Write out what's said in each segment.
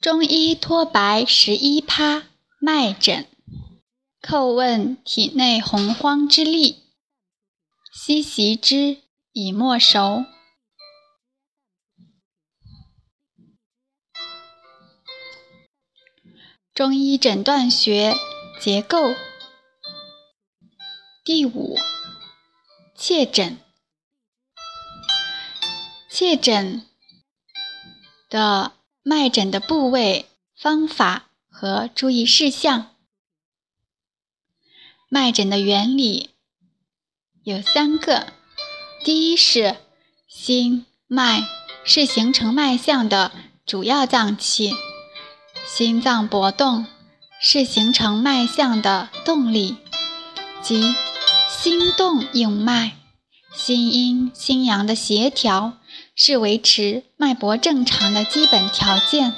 中医脱白十一趴脉诊，叩问体内洪荒之力，悉习之以莫熟。中医诊断学结构第五，切诊。切诊的。脉诊的部位、方法和注意事项。脉诊的原理有三个：第一是心脉是形成脉象的主要脏器，心脏搏动是形成脉象的动力，即心动应脉，心阴心阳的协调。是维持脉搏正常的基本条件。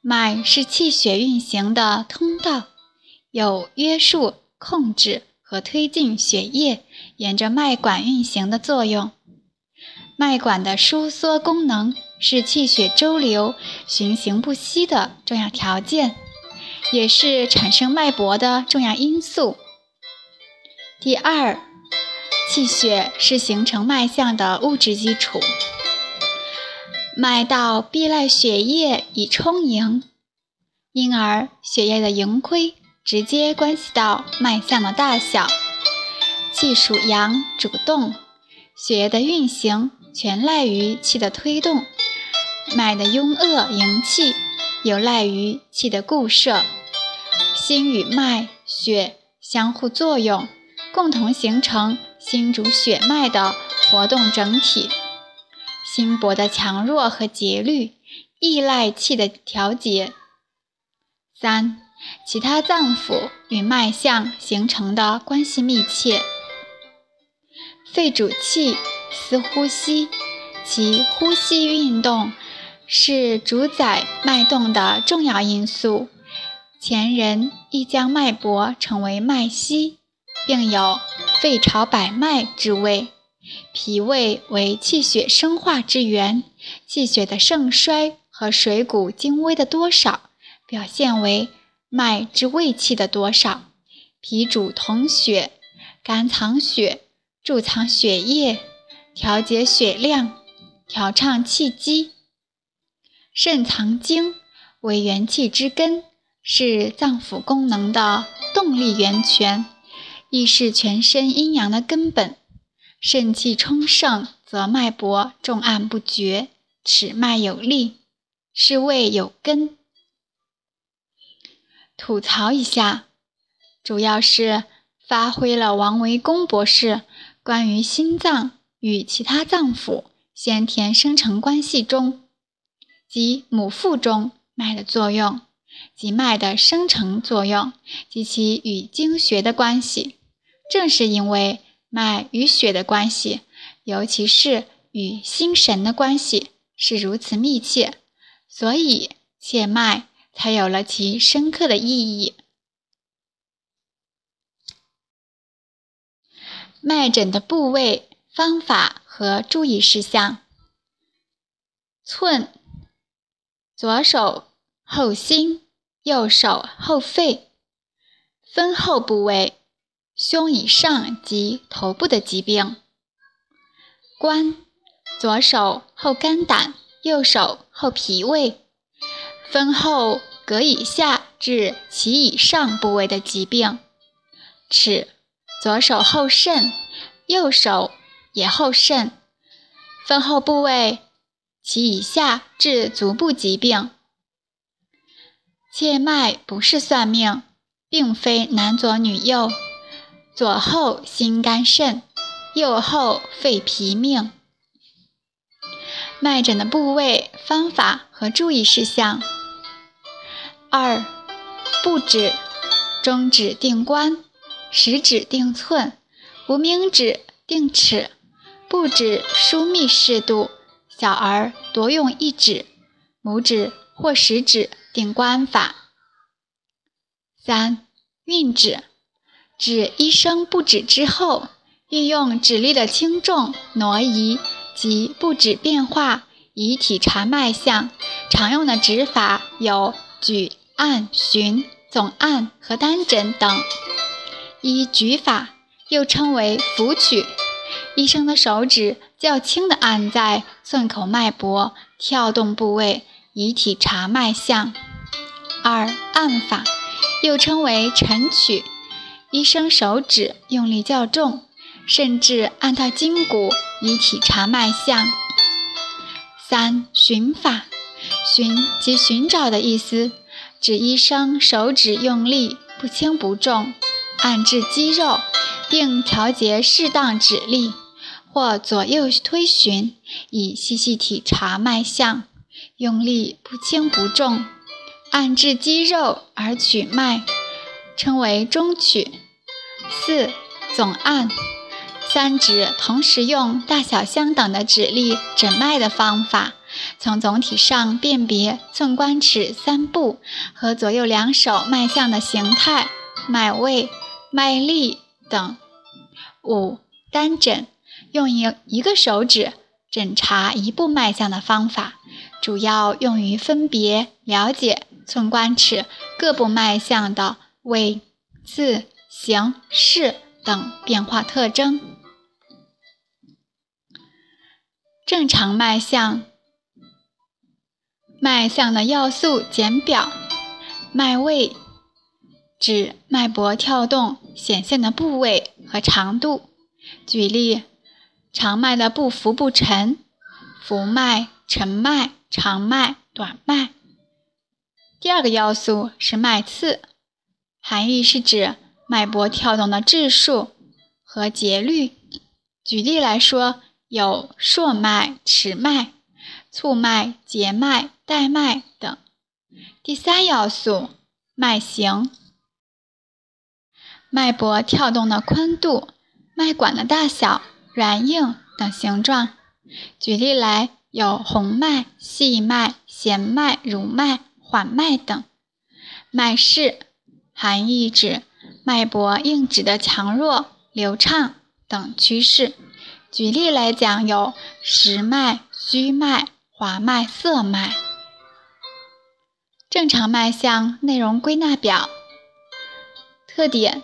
脉是气血运行的通道，有约束、控制和推进血液沿着脉管运行的作用。脉管的收缩功能是气血周流循行不息的重要条件，也是产生脉搏的重要因素。第二，气血是形成脉象的物质基础。脉道必赖血液以充盈，因而血液的盈亏直接关系到脉象的大小。气属阳，主动，血液的运行全赖于气的推动。脉的壅遏营气，有赖于气的固摄。心与脉、血相互作用，共同形成心主血脉的活动整体。心搏的强弱和节律依赖气的调节。三、其他脏腑与脉象形成的关系密切。肺主气，司呼吸，其呼吸运动是主宰脉动的重要因素。前人亦将脉搏称为脉息，并有“肺朝百脉”之谓。脾胃为气血生化之源，气血的盛衰和水谷精微的多少，表现为脉之胃气的多少。脾主统血，肝藏血，贮藏血液，调节血量，调畅气机。肾藏精，为元气之根，是脏腑功能的动力源泉，亦是全身阴阳的根本。肾气充盛，则脉搏重按不绝，尺脉有力，是谓有根。吐槽一下，主要是发挥了王维公博士关于心脏与其他脏腑先天生成关系中，即母腹中脉的作用，及脉的生成作用及其与经穴的关系。正是因为。脉与血的关系，尤其是与心神的关系是如此密切，所以切脉才有了其深刻的意义。脉诊的部位、方法和注意事项：寸，左手后心，右手后肺，分后部位。胸以上及头部的疾病。关，左手后肝胆，右手后脾胃。分后膈以下至脐以上部位的疾病。尺，左手后肾，右手也后肾。分后部位脐以下至足部疾病。切脉不是算命，并非男左女右。左后心肝肾，右后肺脾命。脉诊的部位、方法和注意事项：二、步指，中指定关，食指定寸，无名指定尺。步指疏密适度，小儿多用一指，拇指或食指定关法。三、运指。指医生不止之后，运用指力的轻重、挪移及不止变化，以体察脉象，常用的指法有举、按、循、总按和单诊等。一举法又称为浮取，医生的手指较轻地按在寸口脉搏跳动部位，以体察脉象。二按法又称为沉取，医生手指用力较重，甚至按到筋骨，以体察脉象。三寻法，寻即寻找的意思，指医生手指用力不轻不重。按至肌肉，并调节适当指力，或左右推寻，以细细体察脉象。用力不轻不重，按至肌肉而取脉，称为中取。四总按，三指同时用大小相等的指力诊脉的方法，从总体上辨别寸关尺三步和左右两手脉象的形态、脉位。脉力等。五单诊，用一一个手指诊查一部脉象的方法，主要用于分别了解寸关尺各部脉象的位、次、形、势等变化特征。正常脉象，脉象的要素简表，脉位。指脉搏跳动显现的部位和长度。举例：长脉的不浮不沉，浮脉、沉脉、长脉、短脉。第二个要素是脉次，含义是指脉搏跳动的质数和节律。举例来说，有硕脉、迟脉、促脉、结脉、带脉等。第三要素，脉形。脉搏跳动的宽度、脉管的大小、软硬等形状。举例来有红脉、细脉、弦脉、乳脉、缓脉等。脉势含义指脉搏硬直的强弱、流畅等趋势。举例来讲有实脉、虚脉、滑脉、涩脉。正常脉象内容归纳表特点。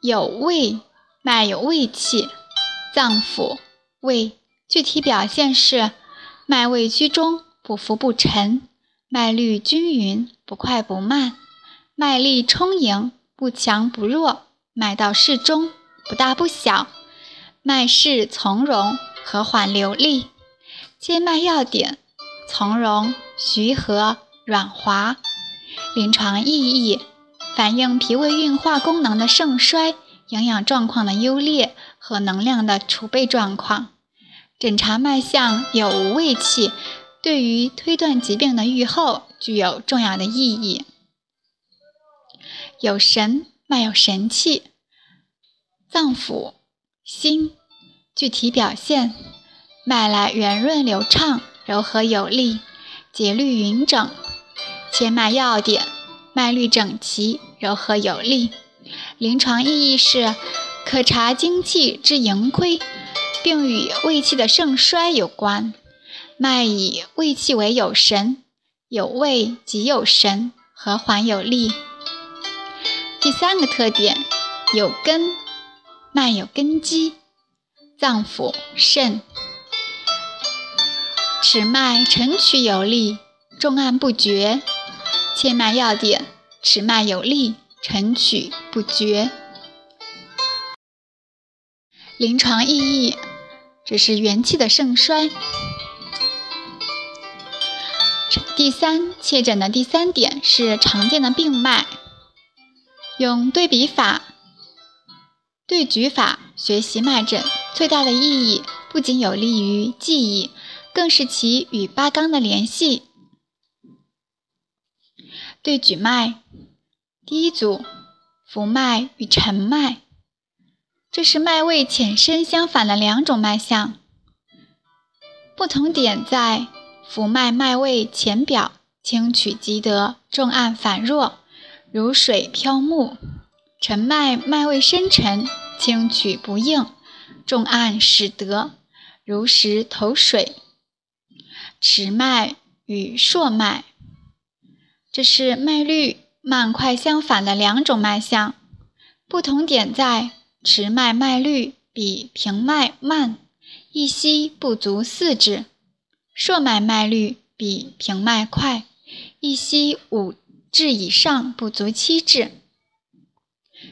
有胃，脉有胃气，脏腑胃，具体表现是脉位居中，不浮不沉，脉律均匀，不快不慢，脉力充盈，不强不弱，脉道适中，不大不小，脉势从容，和缓流利。接脉要点：从容、徐和、软滑。临床意义。反映脾胃运化功能的盛衰、营养状况的优劣和能量的储备状况。诊查脉象有无胃气，对于推断疾病的预后具有重要的意义。有神，脉有神气。脏腑心，具体表现：脉来圆润流畅、柔和有力、节律匀整。切脉要点。脉律整齐、柔和有力，临床意义是可察精气之盈亏，并与胃气的盛衰有关。脉以胃气为有神，有胃即有神，和缓有力。第三个特点有根，脉有根基。脏腑肾，尺脉沉曲有力，重按不绝。切脉要点：尺脉有力，沉曲不绝。临床意义：这是元气的盛衰。第三，切诊的第三点是常见的病脉。用对比法、对举法学习脉诊，最大的意义不仅有利于记忆，更是其与八纲的联系。对举脉，第一组浮脉与沉脉，这是脉位浅深相反的两种脉象。不同点在浮脉脉位浅表，轻取即得，重按反弱，如水漂木；沉脉脉位深沉，轻取不应，重按使得，如石投水。迟脉与硕脉，这是脉率慢快相反的两种脉象，不同点在迟脉脉率比平脉慢，一息不足四指；硕脉脉率比平脉快，一息五至以上不足七至。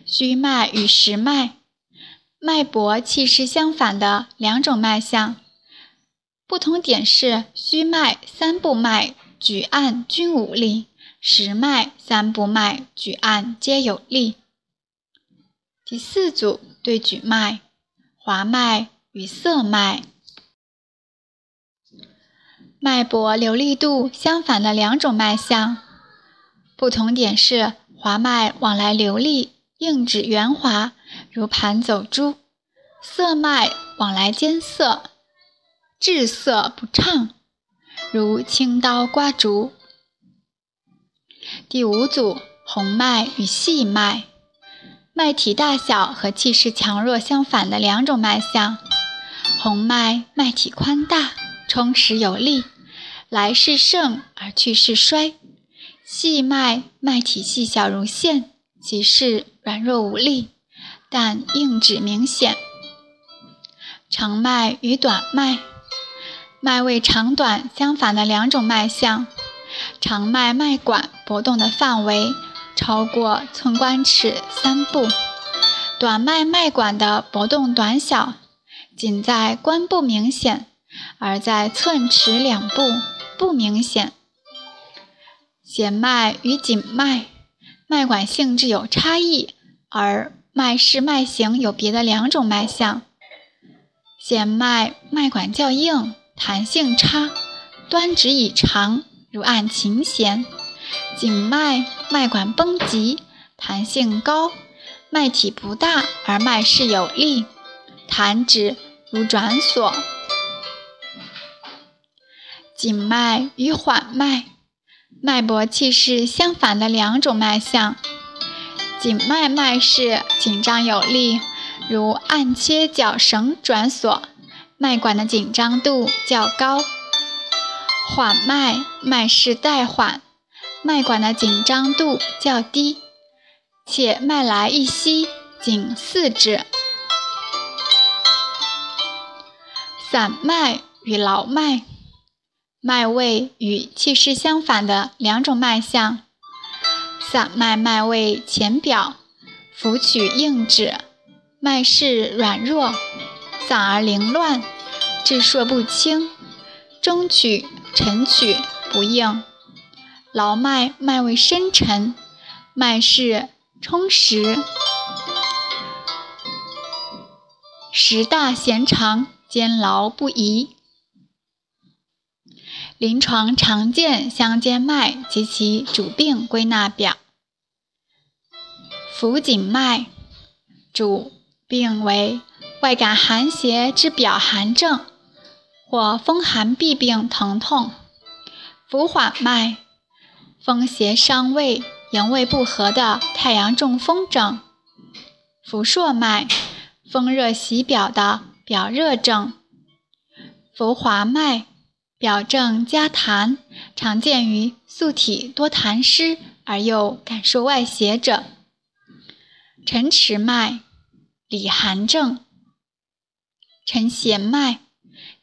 虚脉与实脉，脉搏气势相反的两种脉象。不同点是：虚脉三部脉举按均无力，实脉三部脉举按皆有力。第四组对举脉，滑脉与涩脉，脉搏流利度相反的两种脉象。不同点是：滑脉往来流利，硬指圆滑，如盘走珠；涩脉往来艰涩。滞涩不畅，如轻刀刮竹。第五组红脉与细脉，脉体大小和气势强弱相反的两种脉象。红脉脉体宽大，充实有力，来势盛而去势衰；细脉脉体细小如线，其势软弱无力，但硬指明显。长脉与短脉。脉位长短相反的两种脉象，长脉脉管搏动的范围超过寸关尺三步，短脉脉管的搏动短小，仅在关部明显，而在寸尺两步不明显。弦脉与紧脉，脉管性质有差异，而脉势脉形有别的两种脉象。弦脉脉管较硬。弹性差，端直以长，如按琴弦；颈脉脉管绷急，弹性高，脉体不大而脉势有力，弹指如转锁。紧脉与缓脉，脉搏气势相反的两种脉象。紧脉脉势紧张有力，如按切绞绳转锁。脉管的紧张度较高，缓脉脉势带缓，脉管的紧张度较低，且脉来一息仅四指。散脉与劳脉，脉位与气势相反的两种脉象。散脉脉位浅表，浮取硬指，脉势软弱。散而凌乱，志数不清，中曲沉曲不应。劳脉脉位深沉，脉势充实，时大弦长，坚牢不移。临床常见相间脉及其主病归纳表：浮紧脉，主病为。外感寒邪之表寒症，或风寒痹病疼痛；浮缓脉，风邪伤胃、营卫不和的太阳中风症；浮硕脉，风热袭表的表热症；浮滑脉，表症加痰，常见于素体多痰湿而又感受外邪者；沉池脉，里寒症。沉弦脉，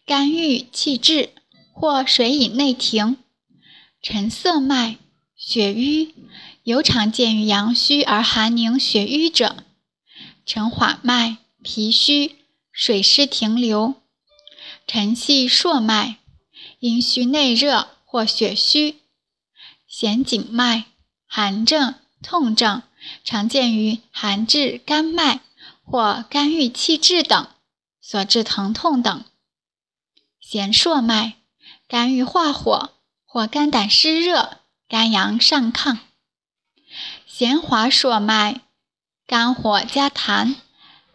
肝郁气滞或水以内停；沉涩脉，血瘀，尤常见于阳虚而寒凝血瘀者；沉缓脉，脾虚，水湿停留；沉细硕脉，阴虚内热或血虚；弦紧脉，寒症、痛症，常见于寒滞肝脉或肝郁气滞等。所致疼痛等，弦硕脉，肝郁化火或肝胆湿热，肝阳上亢；弦滑硕脉，肝火加痰，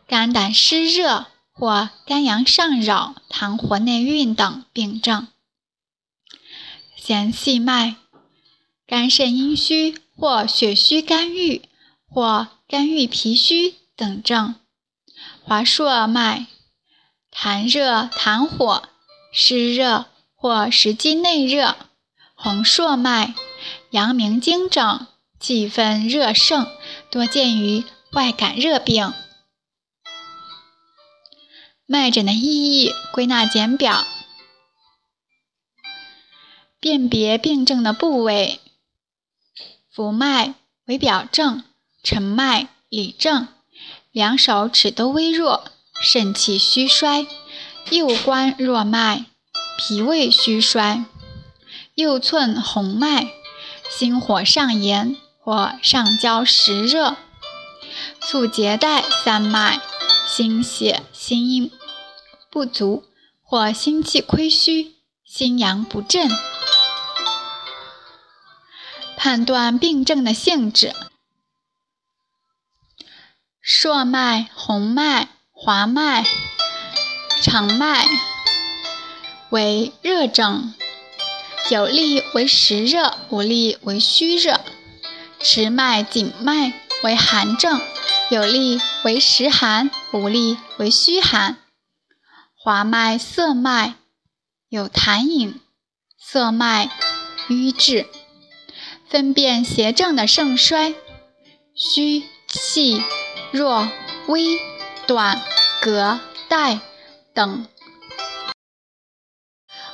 肝胆湿热或肝阳上扰，痰火内蕴等病症；弦细脉，肝肾阴虚或血虚肝郁或肝郁脾虚等症；滑硕脉。痰热、痰火、湿热、或食积内热，红硕脉，阳明经症，气分热盛，多见于外感热病。脉诊的意义归纳简表：辨别病症的部位，浮脉为表症，沉脉里症，两手指都微弱，肾气虚衰；右关弱脉，脾胃虚衰；右寸红脉，心火上炎或上焦实热；促结带三脉。心血、心阴不足，或心气亏虚、心阳不振。判断病症的性质：硕脉、红脉、滑脉、长脉为热症，有力为实热，无力为虚热；持脉、紧脉为寒症。有力为实寒，无力为虚寒。滑脉、涩脉有痰饮，涩脉瘀滞。分辨邪正的盛衰：虚、气、弱、微、短、隔、带等。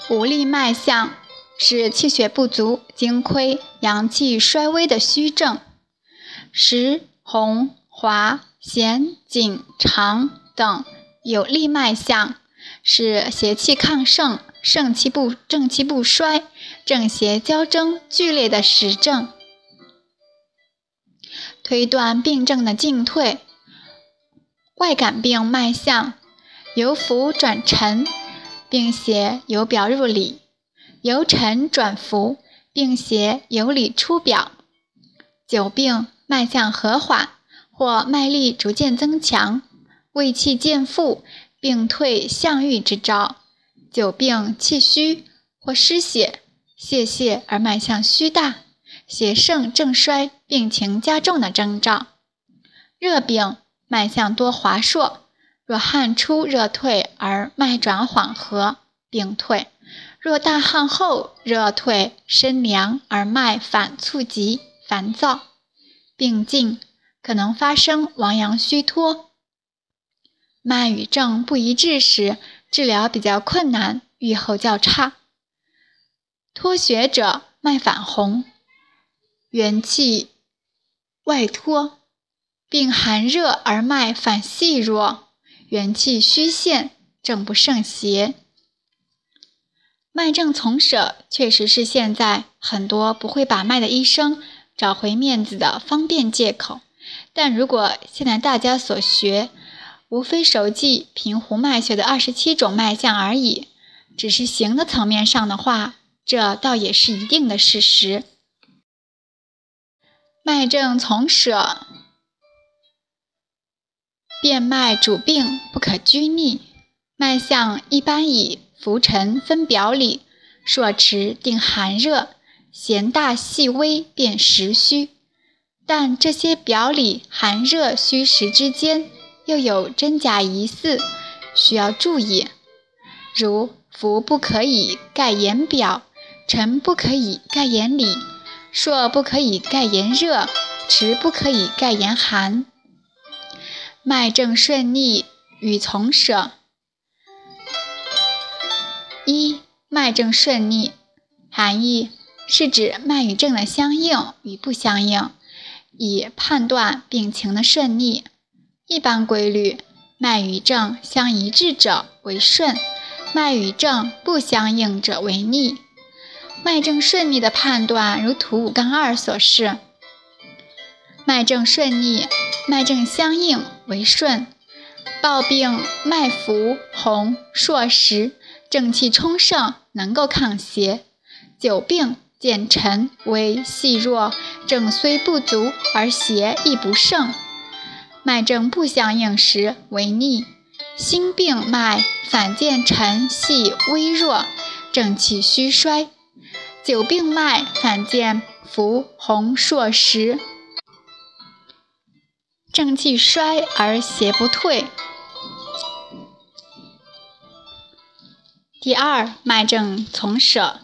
无力脉象是气血不足、精亏、阳气衰微的虚症。实、红。滑、弦、紧、长等有力脉象，是邪气亢盛、盛气不正气不衰、正邪交争剧烈的实证。推断病症的进退，外感病脉象由浮转沉，病邪由表入里；由沉转浮，病邪由里出表。久病脉象和缓。或脉力逐渐增强，胃气渐复，病退象愈之兆；久病气虚。或失血，泄泻而脉象虚大，血盛正衰，病情加重的征兆。热病脉象多滑硕，若汗出热退而脉转缓和，病退；若大汗后热退身凉而脉反促急烦躁，病进。可能发生亡阳虚脱，脉与症不一致时，治疗比较困难，预后较差。脱血者脉反红，元气外脱，并寒热而脉反细弱，元气虚陷，症不胜邪。脉症从舍确实是现在很多不会把脉的医生找回面子的方便借口。但如果现在大家所学，无非熟记平湖脉学的二十七种脉象而已，只是形的层面上的话，这倒也是一定的事实。脉证从舍，辨脉主病不可拘泥。脉象一般以浮沉分表里，硕迟定寒热，弦大细微辨实虚。但这些表里寒热虚实之间又有真假疑似，需要注意。如浮不可以盖言表，沉不可以盖言里，硕不可以盖言热，迟不可以盖言寒。脉正顺逆与从舍。一、脉正顺逆，含义是指脉与症的相应与不相应。以判断病情的顺逆。一般规律，脉与症相一致者为顺，脉与症不相应者为逆。脉症顺逆的判断，如图五杠二所示。脉症顺逆，脉症相应为顺。暴病脉浮红硕实，正气充盛，能够抗邪。久病。见沉为细弱，正虽不足，而邪亦不盛。脉症不相应时为逆。心病脉反见沉细微弱，正气虚衰；久病脉反见浮红硕实，正气衰而邪不退。第二，脉证从舍。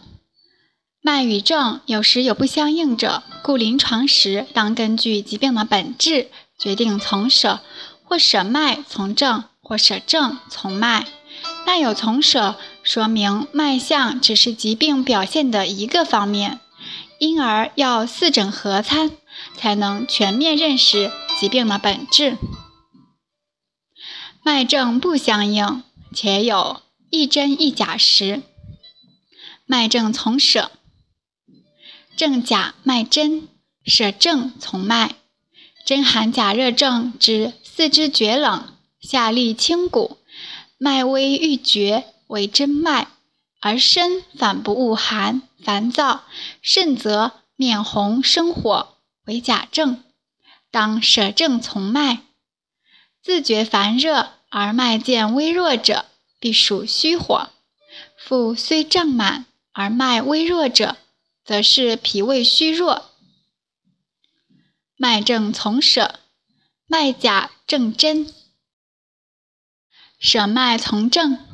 脉与症有时有不相应者，故临床时当根据疾病的本质决定从舍，或舍脉从症，或舍症从脉。脉有从舍，说明脉象只是疾病表现的一个方面，因而要四诊合参，才能全面认识疾病的本质。脉症不相应，且有。一真一假时，脉证从舍，正假脉真，舍正从脉。真寒假热症指四肢厥冷，下利清谷，脉微欲绝为真脉，而身反不恶寒烦躁，甚则面红生火为假症，当舍正从脉。自觉烦热而脉见微弱者。必属虚火，腹虽胀满而脉微弱者，则是脾胃虚弱。脉正从舍，脉假正真。舍脉从正，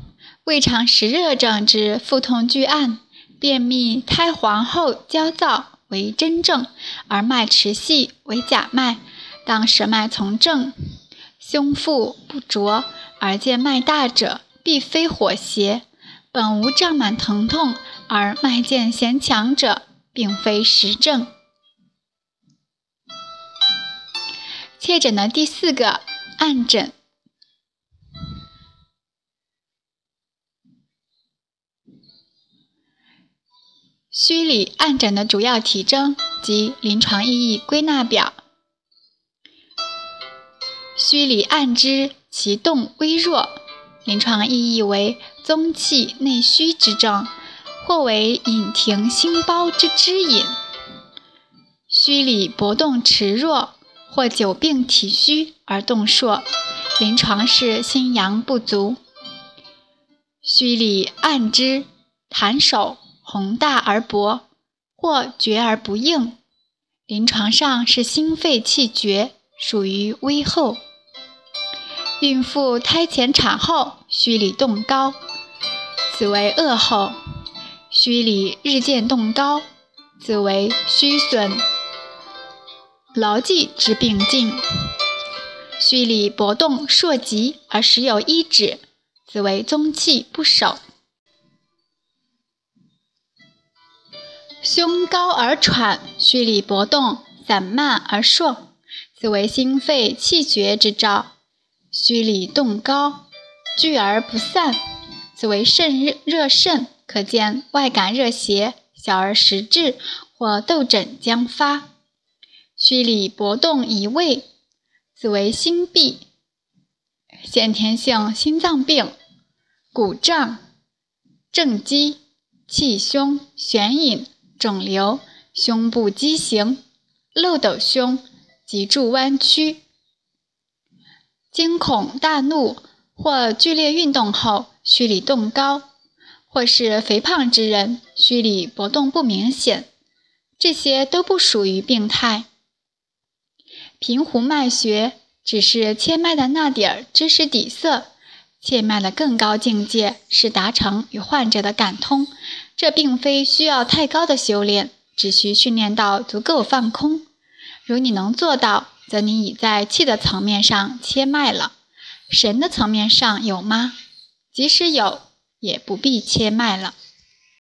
胃肠实热症之腹痛拒按、便秘、胎黄后焦躁为真症，而脉迟细为假脉。当舌脉从正，胸腹不浊而见脉大者。必非火邪，本无胀满疼痛，而脉见弦强者，并非实症。切诊的第四个按诊，虚里按诊的主要体征及临床意义归纳表。虚里按之，其动微弱。临床意义为宗气内虚之症，或为隐停心包之支引；虚里搏动迟弱，或久病体虚而动硕，临床是心阳不足；虚里按之弹手宏大而薄，或绝而不应，临床上是心肺气绝，属于微厚。孕妇胎前产后虚里动高，此为恶后；虚里日渐动高，此为虚损。劳绩之病境；虚里搏动硕急而时有一止，此为宗气不守；胸高而喘，虚里搏动散漫而硕，此为心肺气绝之兆。虚里动高，聚而不散，此为肾热热盛，可见外感热邪，小儿实滞，或痘疹将发。虚里搏动移位，此为心闭，先天性心脏病，鼓胀、正畸、气胸、悬隐、肿瘤、胸部畸形、漏斗胸、脊柱弯曲。惊恐、大怒或剧烈运动后虚里动高，或是肥胖之人虚里搏动不明显，这些都不属于病态。平湖脉穴只是切脉的那点儿知识底色，切脉的更高境界是达成与患者的感通，这并非需要太高的修炼，只需训练到足够放空。如你能做到。则你已在气的层面上切脉了，神的层面上有吗？即使有，也不必切脉了。